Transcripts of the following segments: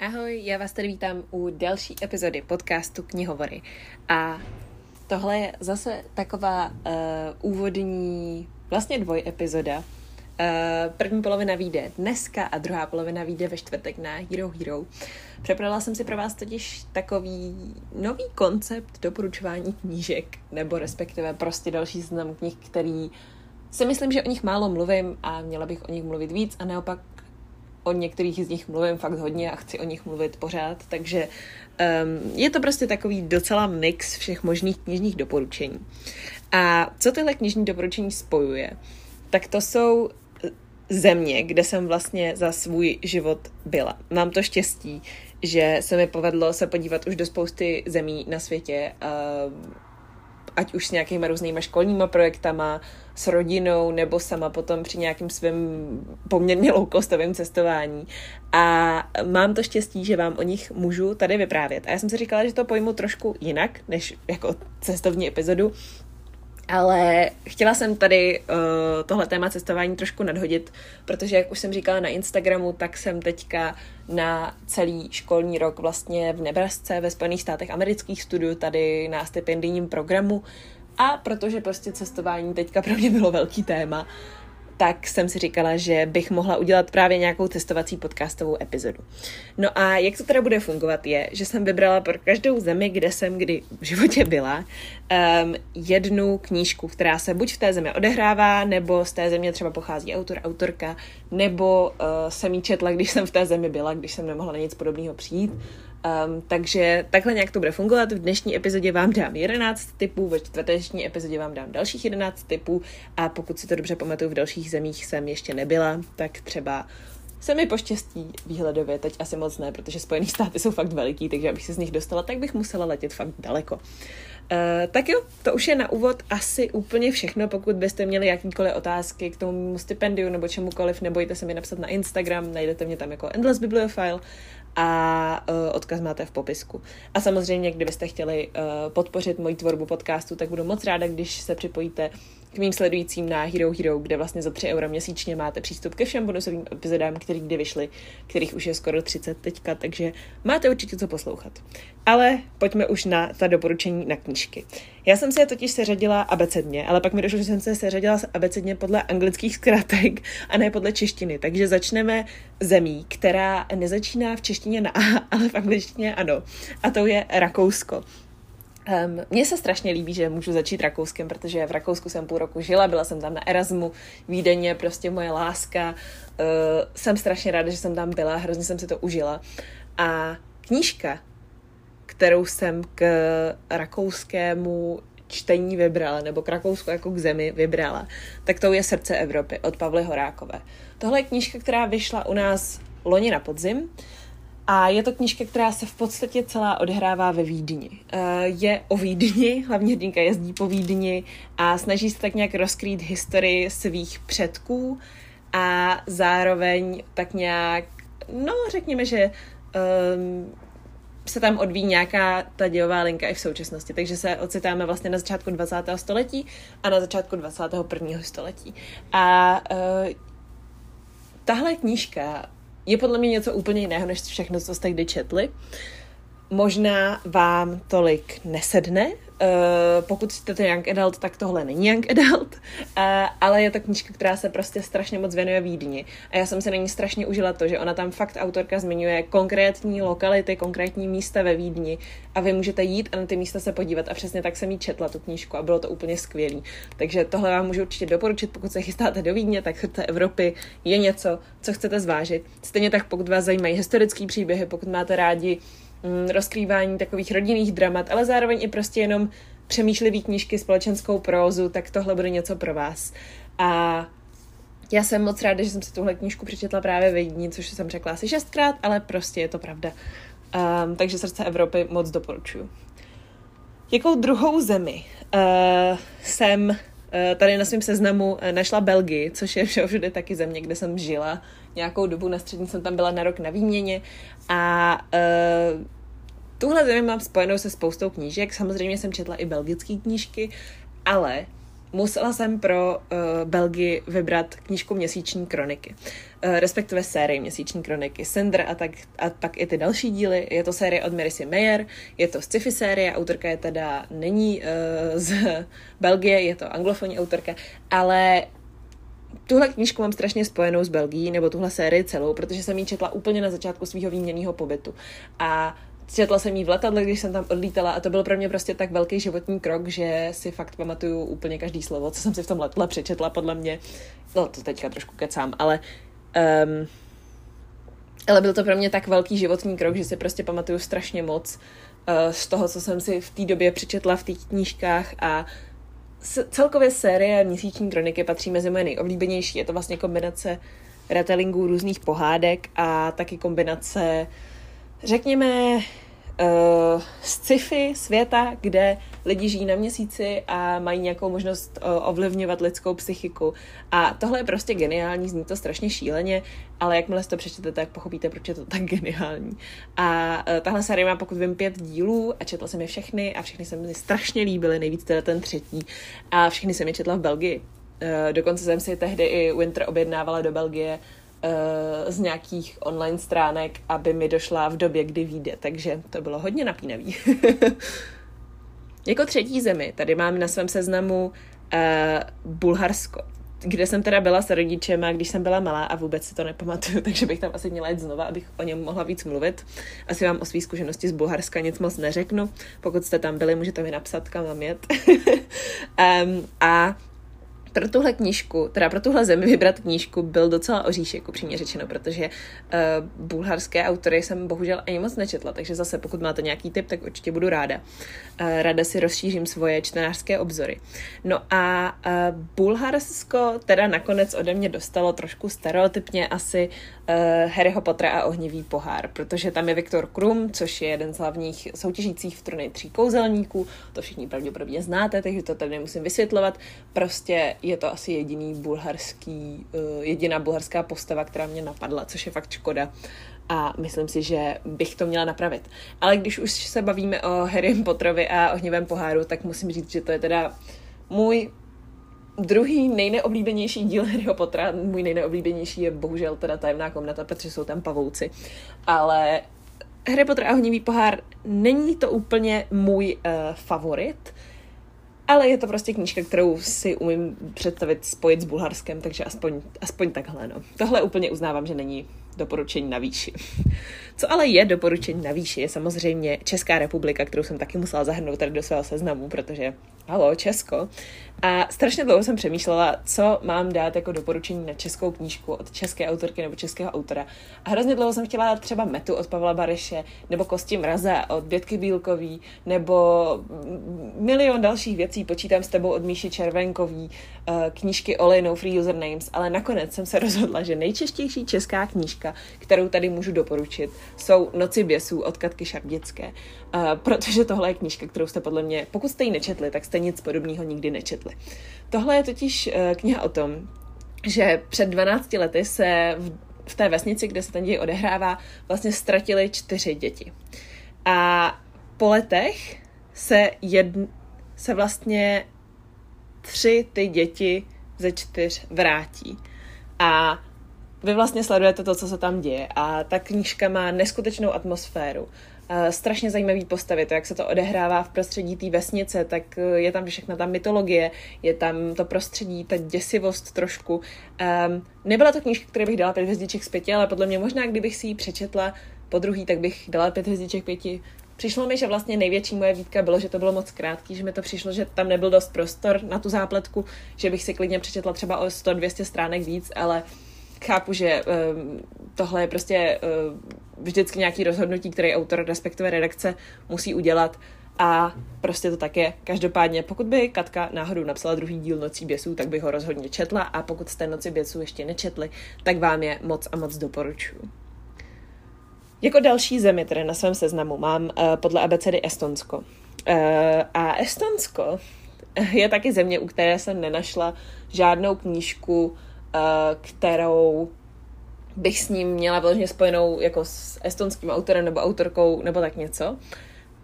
Ahoj, já vás tady vítám u další epizody podcastu Knihovory. A tohle je zase taková uh, úvodní, vlastně dvoj epizoda. Uh, první polovina vyjde dneska a druhá polovina vyjde ve čtvrtek na Hero Hero. Přepravila jsem si pro vás totiž takový nový koncept doporučování knížek, nebo respektive prostě další seznam knih, který si myslím, že o nich málo mluvím a měla bych o nich mluvit víc a naopak o některých z nich mluvím fakt hodně a chci o nich mluvit pořád, takže um, je to prostě takový docela mix všech možných knižních doporučení. A co tyhle knižní doporučení spojuje? Tak to jsou země, kde jsem vlastně za svůj život byla. Mám to štěstí, že se mi povedlo se podívat už do spousty zemí na světě, uh, ať už s nějakýma různýma školníma projektama, s rodinou, nebo sama potom při nějakým svém poměrně loukostovém cestování. A mám to štěstí, že vám o nich můžu tady vyprávět. A já jsem si říkala, že to pojmu trošku jinak, než jako cestovní epizodu, ale chtěla jsem tady uh, tohle téma cestování trošku nadhodit, protože, jak už jsem říkala na Instagramu, tak jsem teďka na celý školní rok vlastně v Nebrasce ve Spojených státech amerických studiu tady na stipendijním programu. A protože prostě cestování teďka pro mě bylo velký téma, tak jsem si říkala, že bych mohla udělat právě nějakou testovací podcastovou epizodu. No a jak to teda bude fungovat je, že jsem vybrala pro každou zemi, kde jsem kdy v životě byla, um, jednu knížku, která se buď v té zemi odehrává, nebo z té země třeba pochází autor, autorka, nebo uh, jsem ji četla, když jsem v té zemi byla, když jsem nemohla na nic podobného přijít. Um, takže takhle nějak to bude fungovat. V dnešní epizodě vám dám 11 typů, ve čtvrteční epizodě vám dám dalších 11 typů a pokud si to dobře pamatuju, v dalších zemích jsem ještě nebyla, tak třeba se mi poštěstí výhledově, teď asi moc ne, protože Spojené státy jsou fakt veliký, takže abych se z nich dostala, tak bych musela letět fakt daleko. Uh, tak jo, to už je na úvod asi úplně všechno. Pokud byste měli jakýkoliv otázky k tomu stipendiu nebo čemukoliv, nebojte se mi napsat na Instagram, najdete mě tam jako Endless Bibliophile a uh, odkaz máte v popisku. A samozřejmě, kdybyste chtěli uh, podpořit moji tvorbu podcastu, tak budu moc ráda, když se připojíte k mým sledujícím na Hero Hero, kde vlastně za 3 euro měsíčně máte přístup ke všem bonusovým epizodám, který kdy vyšly, kterých už je skoro 30 teďka, takže máte určitě co poslouchat. Ale pojďme už na ta doporučení na knížky. Já jsem si je totiž seřadila abecedně, ale pak mi došlo, že jsem se seřadila abecedně podle anglických zkratek a ne podle češtiny. Takže začneme zemí, která nezačíná v češtině na A, ale v angličtině ano. A to je Rakousko. Um, mně se strašně líbí, že můžu začít Rakouskem, protože v Rakousku jsem půl roku žila, byla jsem tam na Erasmu, Vídeň je prostě moje láska, uh, jsem strašně ráda, že jsem tam byla, hrozně jsem si to užila. A knížka, kterou jsem k rakouskému čtení vybrala, nebo k Rakousku jako k zemi vybrala, tak to je Srdce Evropy od Pavly Horákové. Tohle je knížka, která vyšla u nás loni na podzim a je to knížka, která se v podstatě celá odhrává ve Vídni. Eh, je o Vídni, hlavně hrdinka jezdí po Vídni a snaží se tak nějak rozkrýt historii svých předků a zároveň tak nějak, no řekněme, že um, se tam odvíjí nějaká ta dějová linka i v současnosti. Takže se ocitáme vlastně na začátku 20. století a na začátku 21. století. A uh, tahle knížka je podle mě něco úplně jiného, než všechno, co jste kdy četli. Možná vám tolik nesedne, Uh, pokud jste to Young Adult, tak tohle není Young Adult, uh, ale je to knížka, která se prostě strašně moc věnuje Vídni. A já jsem se na ní strašně užila to, že ona tam fakt autorka zmiňuje konkrétní lokality, konkrétní místa ve Vídni a vy můžete jít a na ty místa se podívat a přesně tak jsem jí četla tu knížku a bylo to úplně skvělý. Takže tohle vám můžu určitě doporučit, pokud se chystáte do Vídně, tak srdce Evropy je něco, co chcete zvážit. Stejně tak, pokud vás zajímají historické příběhy, pokud máte rádi mm, rozkrývání takových rodinných dramat, ale zároveň i prostě jenom přemýšlivý knížky, společenskou prózu, tak tohle bude něco pro vás. A já jsem moc ráda, že jsem si tuhle knížku přečetla právě ve dní, což jsem řekla asi šestkrát, ale prostě je to pravda. Um, takže Srdce Evropy moc doporučuju. Jakou druhou zemi uh, jsem tady na svém seznamu uh, našla Belgii, což je všude taky země, kde jsem žila nějakou dobu. Na střední jsem tam byla na rok na výměně a uh, tuhle zemi mám spojenou se spoustou knížek. Samozřejmě jsem četla i belgické knížky, ale musela jsem pro uh, Belgii vybrat knížku Měsíční kroniky, uh, respektive sérii Měsíční kroniky, Sender a, tak, a pak i ty další díly. Je to série od Marysy Mayer, je to sci-fi série, autorka je teda není uh, z Belgie, je to anglofonní autorka, ale tuhle knížku mám strašně spojenou s Belgií, nebo tuhle sérii celou, protože jsem ji četla úplně na začátku svého výměnného pobytu. A Četla jsem jí v letadle, když jsem tam odlítala a to byl pro mě prostě tak velký životní krok, že si fakt pamatuju úplně každý slovo, co jsem si v tom letadle přečetla, podle mě. No, to teďka trošku kecám, ale um, ale byl to pro mě tak velký životní krok, že si prostě pamatuju strašně moc uh, z toho, co jsem si v té době přečetla v těch knížkách a celkově série Měsíční kroniky patří mezi moje nejoblíbenější. Je to vlastně kombinace retellingů různých pohádek a taky kombinace uh, řekněme, uh, sci-fi světa, kde lidi žijí na měsíci a mají nějakou možnost uh, ovlivňovat lidskou psychiku. A tohle je prostě geniální, zní to strašně šíleně, ale jakmile si to přečtete, tak pochopíte, proč je to tak geniální. A uh, tahle série má, pokud vím, pět dílů a četla jsem je všechny a všechny se mi strašně líbily, nejvíc teda ten třetí. A všechny jsem je četla v Belgii. Uh, dokonce jsem si tehdy i Winter objednávala do Belgie z nějakých online stránek, aby mi došla v době, kdy vyjde, takže to bylo hodně napínavý. jako třetí zemi tady mám na svém seznamu uh, Bulharsko, kde jsem teda byla s rodičem, když jsem byla malá a vůbec si to nepamatuju, takže bych tam asi měla jít znova, abych o něm mohla víc mluvit. Asi vám o své zkušenosti z Bulharska nic moc neřeknu. Pokud jste tam byli, můžete mi napsat, kam mám jet. um, a pro tuhle knížku, teda pro tuhle zemi vybrat knížku byl docela oříšek, upřímně řečeno, protože uh, bulharské autory jsem bohužel ani moc nečetla, takže zase pokud máte nějaký tip, tak určitě budu ráda. Uh, ráda si rozšířím svoje čtenářské obzory. No a uh, Bulharsko teda nakonec ode mě dostalo trošku stereotypně asi uh, Harryho Pottera a ohnivý pohár, protože tam je Viktor Krum, což je jeden z hlavních soutěžících v turnaji tří kouzelníků, to všichni pravděpodobně znáte, takže to tady nemusím vysvětlovat. Prostě je to asi jediný bulharský, uh, jediná bulharská postava, která mě napadla, což je fakt škoda. A myslím si, že bych to měla napravit. Ale když už se bavíme o Harry Potterovi a ohnivém poháru, tak musím říct, že to je teda můj druhý nejneoblíbenější díl Harryho Pottera, můj nejneoblíbenější je bohužel teda tajemná komnata, protože jsou tam pavouci. Ale Harry Potter a ohnivý pohár není to úplně můj uh, favorit, ale je to prostě knížka, kterou si umím představit spojit s Bulharskem, takže aspoň, aspoň takhle, no. Tohle úplně uznávám, že není doporučení na výši. Co ale je doporučení na výši, je samozřejmě Česká republika, kterou jsem taky musela zahrnout tady do svého seznamu, protože halo, Česko. A strašně dlouho jsem přemýšlela, co mám dát jako doporučení na českou knížku od české autorky nebo českého autora. A hrozně dlouho jsem chtěla dát třeba Metu od Pavla Bareše, nebo Kosti mraza od Bětky Bílkový, nebo milion dalších věcí, počítám s tebou od Míši Červenkový, eh, knížky Oli No Free Usernames, ale nakonec jsem se rozhodla, že nejčeštější česká knížka, kterou tady můžu doporučit, jsou Noci běsů od Katky Šardické, uh, protože tohle je knížka, kterou jste podle mě, pokud jste ji nečetli, tak jste nic podobného nikdy nečetli. Tohle je totiž uh, kniha o tom, že před 12 lety se v, v té vesnici, kde se ten děj odehrává, vlastně ztratili čtyři děti. A po letech se, jedn, se vlastně tři ty děti ze čtyř vrátí. A vy vlastně sledujete to, co se tam děje a ta knížka má neskutečnou atmosféru. Strašně zajímavý postavy, to, jak se to odehrává v prostředí té vesnice, tak e, je tam všechna ta mytologie, je tam to prostředí, ta děsivost trošku. Um, nebyla to knížka, které bych dala pět hvězdiček z pěti, ale podle mě možná, kdybych si ji přečetla po druhý, tak bych dala pět hvězdiček pěti. Přišlo mi, že vlastně největší moje výtka bylo, že to bylo moc krátký, že mi to přišlo, že tam nebyl dost prostor na tu zápletku, že bych si klidně přečetla třeba o 100-200 stránek víc, ale uh, chápu, že um, tohle je prostě uh, vždycky nějaký rozhodnutí, který autor, respektive redakce, musí udělat a prostě to tak je. Každopádně, pokud by Katka náhodou napsala druhý díl Nocí běsů, tak bych ho rozhodně četla a pokud jste Noci běsů ještě nečetli, tak vám je moc a moc doporučuji. Jako další zemi, tedy na svém seznamu, mám uh, podle abecedy Estonsko. Uh, a Estonsko je taky země, u které jsem nenašla žádnou knížku kterou bych s ním měla vyloženě spojenou jako s estonským autorem nebo autorkou nebo tak něco.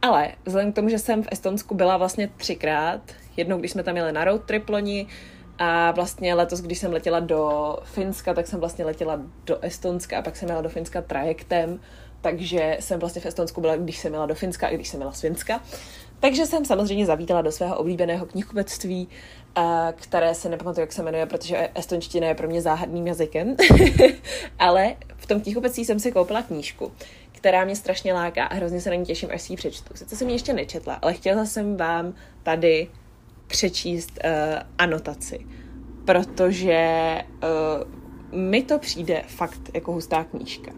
Ale vzhledem k tomu, že jsem v Estonsku byla vlastně třikrát, jednou, když jsme tam jeli na road trip loni, a vlastně letos, když jsem letěla do Finska, tak jsem vlastně letěla do Estonska a pak jsem jela do Finska trajektem, takže jsem vlastně v Estonsku byla, když jsem jela do Finska, i když jsem jela z Finska. Takže jsem samozřejmě zavítala do svého oblíbeného knihkupectví, které se nepamatuju, jak se jmenuje, protože estonština je pro mě záhadným jazykem. Ale v tom knihkupectví jsem si koupila knížku, která mě strašně láká a hrozně se na ní těším, až si ji přečtu. Sice jsem ji ještě nečetla, ale chtěla jsem vám tady přečíst uh, anotaci, protože uh, mi to přijde fakt jako hustá knížka.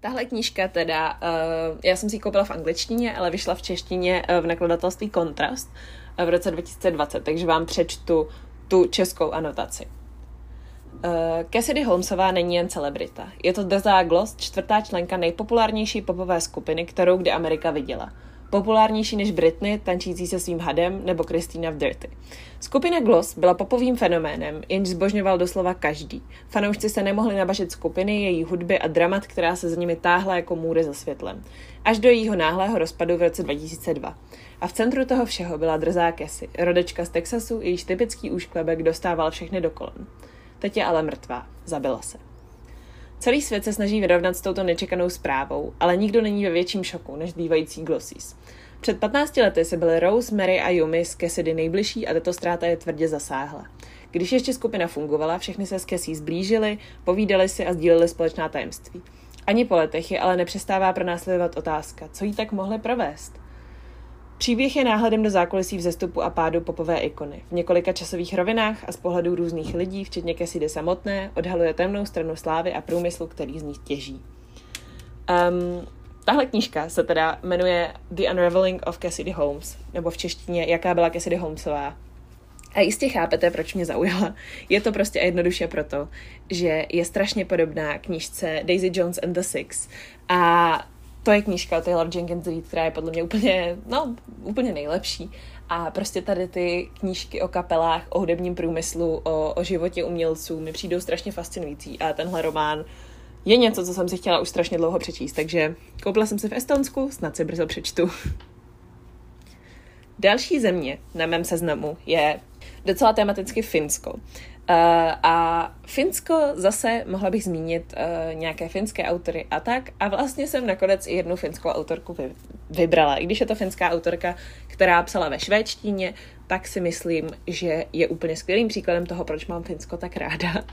Tahle knížka teda, uh, já jsem si ji koupila v angličtině, ale vyšla v češtině uh, v nakladatelství Kontrast uh, v roce 2020, takže vám přečtu tu českou anotaci. Uh, Cassidy Holmesová není jen celebrita. Je to drzá Gloss, čtvrtá členka nejpopulárnější popové skupiny, kterou kdy Amerika viděla – populárnější než Britney, tančící se svým hadem, nebo Kristýna v Dirty. Skupina Gloss byla popovým fenoménem, jenž zbožňoval doslova každý. Fanoušci se nemohli nabažit skupiny, její hudby a dramat, která se za nimi táhla jako můry za světlem. Až do jejího náhlého rozpadu v roce 2002. A v centru toho všeho byla drzá Cassie, rodečka z Texasu, jejíž typický úšklebek dostával všechny do kolen. Teď je ale mrtvá. Zabila se. Celý svět se snaží vyrovnat s touto nečekanou zprávou, ale nikdo není ve větším šoku než bývající Glossies. Před 15 lety se byly Rose, Mary a Yumi s Cassidy nejbližší a tato ztráta je tvrdě zasáhla. Když ještě skupina fungovala, všechny se s Cassie zblížili, povídali si a sdíleli společná tajemství. Ani po letech je ale nepřestává pronásledovat otázka, co jí tak mohli provést – Příběh je náhledem do zákulisí vzestupu a pádu popové ikony. V několika časových rovinách a z pohledu různých lidí, včetně Cassidy samotné, odhaluje temnou stranu slávy a průmyslu, který z nich těží. Um, tahle knížka se teda jmenuje The Unraveling of Cassidy Holmes, nebo v češtině Jaká byla Cassidy Holmesová. A jistě chápete, proč mě zaujala. Je to prostě jednoduše proto, že je strašně podobná knížce Daisy Jones and the Six. A to je knížka Taylor Jenkins Reid, která je podle mě úplně, no, úplně nejlepší. A prostě tady ty knížky o kapelách, o hudebním průmyslu, o, o životě umělců mi přijdou strašně fascinující. A tenhle román je něco, co jsem si chtěla už strašně dlouho přečíst, takže koupila jsem si v Estonsku, snad si brzo přečtu. Další země na mém seznamu je docela tematicky Finsko. Uh, a Finsko zase mohla bych zmínit uh, nějaké finské autory a tak. A vlastně jsem nakonec i jednu finskou autorku vy, vybrala. I když je to finská autorka, která psala ve švédštině, tak si myslím, že je úplně skvělým příkladem toho, proč mám Finsko tak ráda.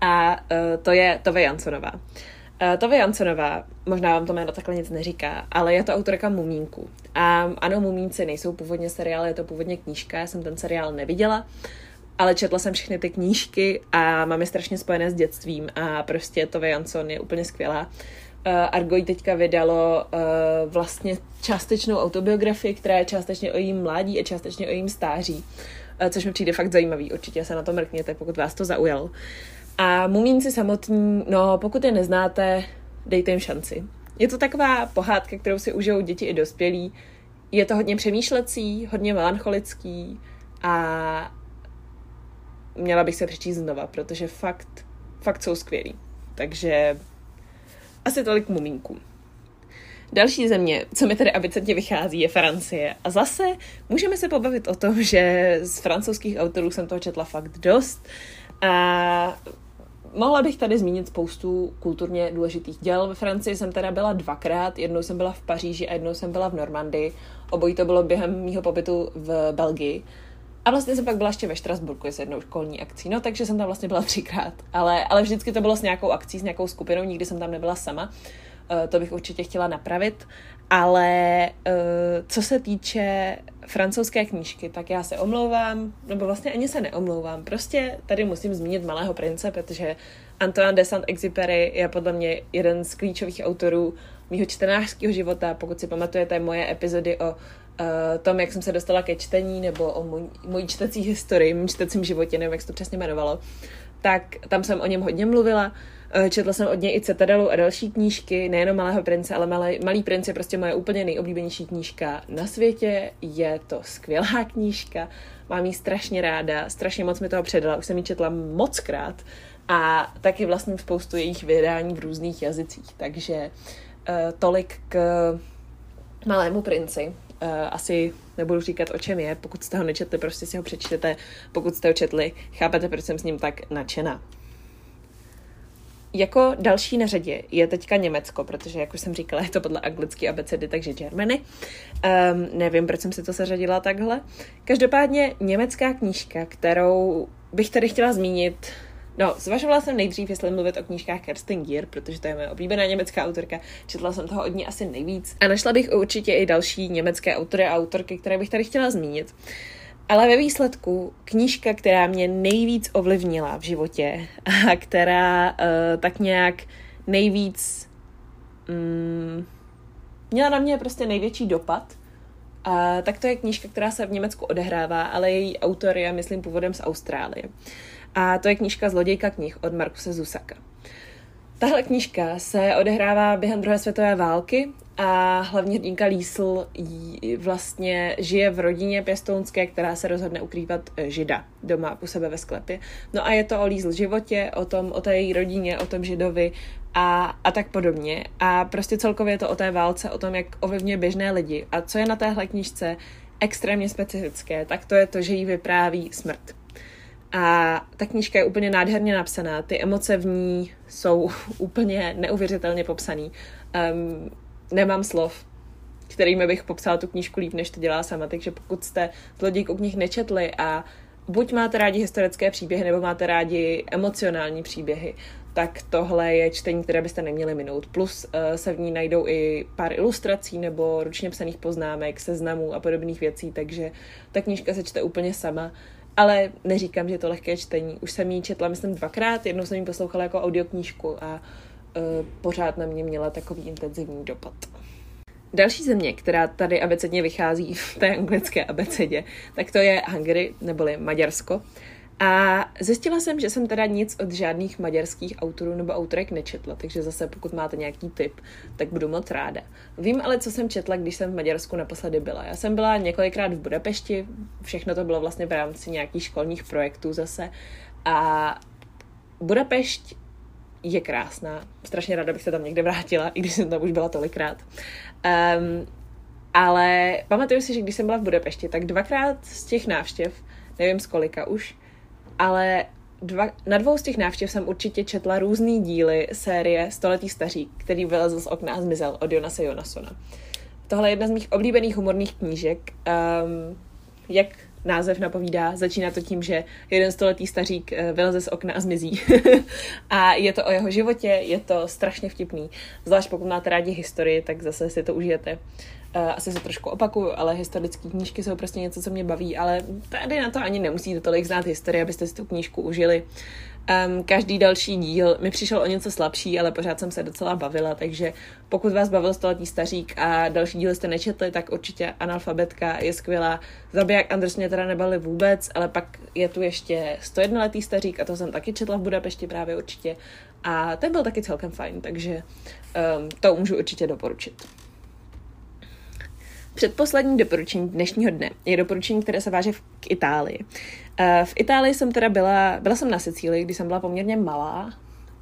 A uh, to je Tove Jansonová. Uh, Tove Jansonová, možná vám to jméno takhle nic neříká, ale je to autorka Mumínku. A ano, Mumínci nejsou původně seriál, je to původně knížka, já jsem ten seriál neviděla. Uh, ale četla jsem všechny ty knížky a mám je strašně spojené s dětstvím a prostě to Janson je úplně skvělá. Uh, Argo teďka vydalo uh, vlastně částečnou autobiografii, která je částečně o jejím mládí a částečně o jejím stáří, uh, což mi přijde fakt zajímavý. Určitě se na to mrkněte, pokud vás to zaujalo. A Mumínci samotní, no pokud je neznáte, dejte jim šanci. Je to taková pohádka, kterou si užijou děti i dospělí. Je to hodně přemýšlecí, hodně melancholický a měla bych se přečíst znova, protože fakt, fakt jsou skvělí. Takže asi tolik mumínků. Další země, co mi tady abicentně vychází, je Francie. A zase můžeme se pobavit o tom, že z francouzských autorů jsem toho četla fakt dost. A mohla bych tady zmínit spoustu kulturně důležitých děl. Ve Francii jsem teda byla dvakrát, jednou jsem byla v Paříži a jednou jsem byla v Normandii. Obojí to bylo během mýho pobytu v Belgii. A vlastně jsem pak byla ještě ve Štrasburku s jednou školní akcí, no takže jsem tam vlastně byla třikrát. Ale, ale vždycky to bylo s nějakou akcí, s nějakou skupinou, nikdy jsem tam nebyla sama. Uh, to bych určitě chtěla napravit. Ale uh, co se týče francouzské knížky, tak já se omlouvám, nebo vlastně ani se neomlouvám. Prostě tady musím zmínit Malého prince, protože Antoine de Saint-Exupéry je podle mě jeden z klíčových autorů mýho čtenářského života. Pokud si pamatujete moje epizody o tom, jak jsem se dostala ke čtení, nebo o můj, mojí čtecí historii, mým čtecím životě, nevím, jak se to přesně jmenovalo, tak tam jsem o něm hodně mluvila. Uh, četla jsem od něj i Cetadelu a další knížky, nejenom Malého prince, ale Malý, Malý prince je prostě moje úplně nejoblíbenější knížka na světě. Je to skvělá knížka, mám ji strašně ráda, strašně moc mi toho předala, už jsem ji četla moc krát a taky vlastně spoustu jejich vydání v různých jazycích, takže uh, tolik k Malému princi. Uh, asi nebudu říkat, o čem je. Pokud jste ho nečetli, prostě si ho přečtete. Pokud jste ho četli, chápete, proč jsem s ním tak nadšená. Jako další na řadě je teďka Německo, protože, jak už jsem říkala, je to podle anglické abecedy, takže Germany. Um, nevím, proč jsem si to seřadila takhle. Každopádně německá knížka, kterou bych tady chtěla zmínit, No, zvažovala jsem nejdřív, jestli mluvit o knížkách Kerstin Gier, protože to je moje oblíbená německá autorka. Četla jsem toho od ní asi nejvíc. A našla bych určitě i další německé autory a autorky, které bych tady chtěla zmínit. Ale ve výsledku knížka, která mě nejvíc ovlivnila v životě a která uh, tak nějak nejvíc um, měla na mě prostě největší dopad, a tak to je knížka, která se v Německu odehrává, ale její autor je, myslím, původem z Austrálie. A to je knížka Zlodějka knih od Markuse Zusaka. Tahle knížka se odehrává během druhé světové války a hlavně hrdinka Lísl vlastně žije v rodině pěstounské, která se rozhodne ukrývat eh, žida doma u sebe ve sklepě. No a je to o Lísl životě, o tom, o té její rodině, o tom židovi a, a tak podobně. A prostě celkově je to o té válce, o tom, jak ovlivňuje běžné lidi. A co je na téhle knižce extrémně specifické, tak to je to, že jí vypráví smrt. A ta knížka je úplně nádherně napsaná, ty emoce v ní jsou úplně neuvěřitelně popsaný. Um, nemám slov, kterými bych popsala tu knížku líp, než to dělá sama, takže pokud jste Zlodějk u knih nečetli a buď máte rádi historické příběhy, nebo máte rádi emocionální příběhy, tak tohle je čtení, které byste neměli minout. Plus uh, se v ní najdou i pár ilustrací nebo ručně psaných poznámek, seznamů a podobných věcí, takže ta knížka se čte úplně sama. Ale neříkám, že je to lehké čtení. Už jsem ji četla, myslím, dvakrát. Jednou jsem ji poslouchala jako audioknížku a uh, pořád na mě měla takový intenzivní dopad. Další země, která tady abecedně vychází v té anglické abecedě, tak to je Hungary, neboli Maďarsko. A zjistila jsem, že jsem teda nic od žádných maďarských autorů nebo autorek nečetla, takže zase pokud máte nějaký tip, tak budu moc ráda. Vím ale, co jsem četla, když jsem v Maďarsku naposledy byla. Já jsem byla několikrát v Budapešti, všechno to bylo vlastně v rámci nějakých školních projektů zase. A Budapešť je krásná. Strašně ráda bych se tam někde vrátila, i když jsem tam už byla tolikrát. Um, ale pamatuju si, že když jsem byla v Budapešti, tak dvakrát z těch návštěv, nevím z kolika už, ale dva, na dvou z těch návštěv jsem určitě četla různý díly série Stoletý stařík, který vylezl z okna a zmizel od Jonase Jonasona. Tohle je jedna z mých oblíbených humorných knížek. Um, jak název napovídá, začíná to tím, že jeden stoletý stařík eh, vyleze z okna a zmizí. a je to o jeho životě, je to strašně vtipný. Zvlášť pokud máte rádi historii, tak zase si to užijete. Uh, asi se trošku opakuju, ale historické knížky jsou prostě něco, co mě baví, ale tady na to ani nemusíte tolik znát historii, abyste si tu knížku užili. Um, každý další díl mi přišel o něco slabší, ale pořád jsem se docela bavila, takže pokud vás bavil stoletý stařík a další díly jste nečetli, tak určitě analfabetka je skvělá. Zabiják Anders mě teda nebali vůbec, ale pak je tu ještě 101 letý stařík a to jsem taky četla v Budapešti právě určitě a ten byl taky celkem fajn, takže um, to můžu určitě doporučit. Předposlední doporučení dnešního dne je doporučení, které se váže k Itálii. Eh, v Itálii jsem teda byla, byla jsem na Sicílii, když jsem byla poměrně malá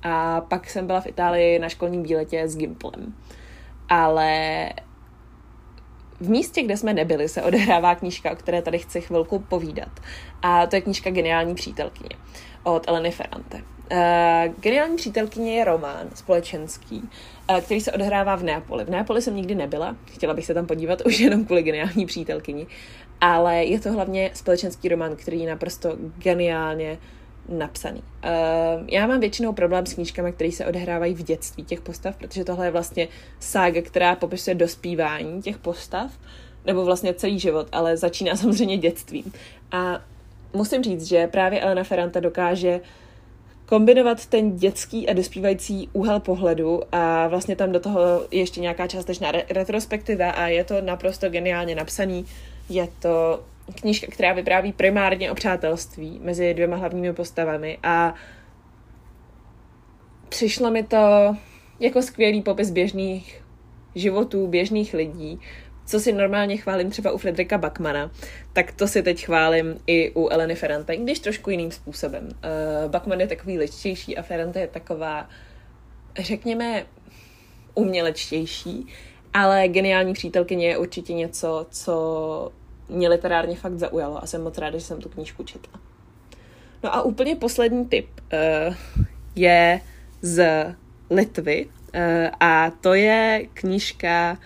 a pak jsem byla v Itálii na školním výletě s Gimplem. Ale v místě, kde jsme nebyli, se odehrává knížka, o které tady chci chvilku povídat. A to je knížka Geniální přítelkyně od Eleny Ferrante. Uh, Geniální přítelkyně je román společenský, uh, který se odehrává v Neapoli. V Neapoli jsem nikdy nebyla, chtěla bych se tam podívat už jenom kvůli geniální přítelkyni, ale je to hlavně společenský román, který naprosto geniálně napsaný. Uh, já mám většinou problém s knížkami, které se odehrávají v dětství těch postav, protože tohle je vlastně sága, která popisuje dospívání těch postav, nebo vlastně celý život, ale začíná samozřejmě dětstvím. A musím říct, že právě Elena Ferrante dokáže kombinovat ten dětský a dospívající úhel pohledu a vlastně tam do toho je ještě nějaká částečná re- retrospektiva a je to naprosto geniálně napsaný. Je to knížka, která vypráví primárně o přátelství mezi dvěma hlavními postavami a přišlo mi to jako skvělý popis běžných životů, běžných lidí, co si normálně chválím třeba u Fredrika Backmana, tak to si teď chválím i u Eleny Ferrante, když trošku jiným způsobem. Uh, Backman je takový ličtější a Ferrante je taková, řekněme, umělečtější, ale geniální přítelkyně je určitě něco, co mě literárně fakt zaujalo a jsem moc ráda, že jsem tu knížku četla. No a úplně poslední tip uh, je z Litvy uh, a to je knížka,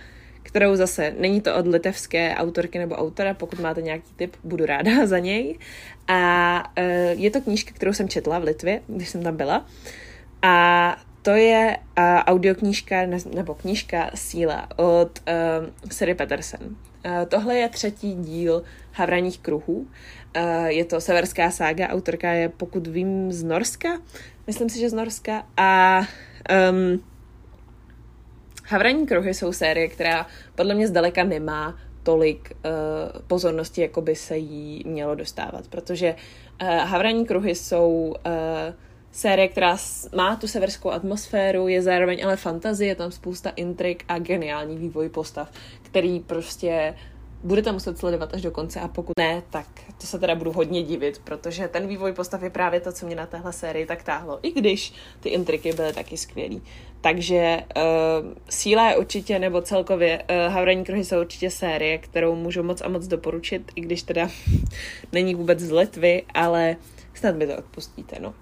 kterou zase není to od litevské autorky nebo autora, pokud máte nějaký tip, budu ráda za něj. A uh, je to knížka, kterou jsem četla v Litvě, když jsem tam byla. A to je uh, audioknížka ne, nebo knížka Síla od uh, Siri Peterson. Uh, tohle je třetí díl Havraních kruhů. Uh, je to severská sága, autorka je, pokud vím, z Norska. Myslím si, že z Norska. A um, Havraní kruhy jsou série, která podle mě zdaleka nemá tolik uh, pozornosti, jako by se jí mělo dostávat, protože uh, Havraní kruhy jsou uh, série, která má tu severskou atmosféru, je zároveň ale fantazie, je tam spousta intrik a geniální vývoj postav, který prostě budete muset sledovat až do konce a pokud ne, tak to se teda budu hodně divit, protože ten vývoj postav je právě to, co mě na téhle sérii tak táhlo, i když ty intriky byly taky skvělý. Takže uh, Síla je určitě, nebo celkově uh, Havraní kruhy jsou určitě série, kterou můžu moc a moc doporučit, i když teda není vůbec z Litvy, ale snad mi to odpustíte, no.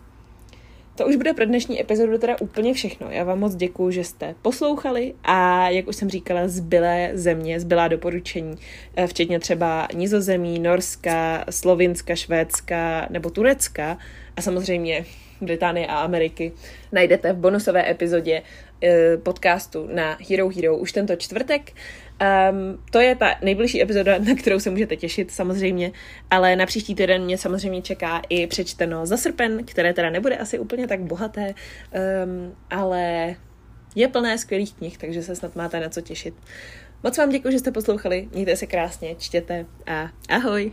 To už bude pro dnešní epizodu teda úplně všechno. Já vám moc děkuju, že jste poslouchali a jak už jsem říkala, zbylé země, zbylá doporučení, eh, včetně třeba Nizozemí, Norska, Slovinska, Švédska nebo Turecka a samozřejmě Británie a Ameriky najdete v bonusové epizodě podcastu na Hero Hero už tento čtvrtek. Um, to je ta nejbližší epizoda, na kterou se můžete těšit samozřejmě, ale na příští týden mě samozřejmě čeká i přečteno za srpen, které teda nebude asi úplně tak bohaté, um, ale je plné skvělých knih, takže se snad máte na co těšit. Moc vám děkuji, že jste poslouchali, mějte se krásně, čtěte a ahoj!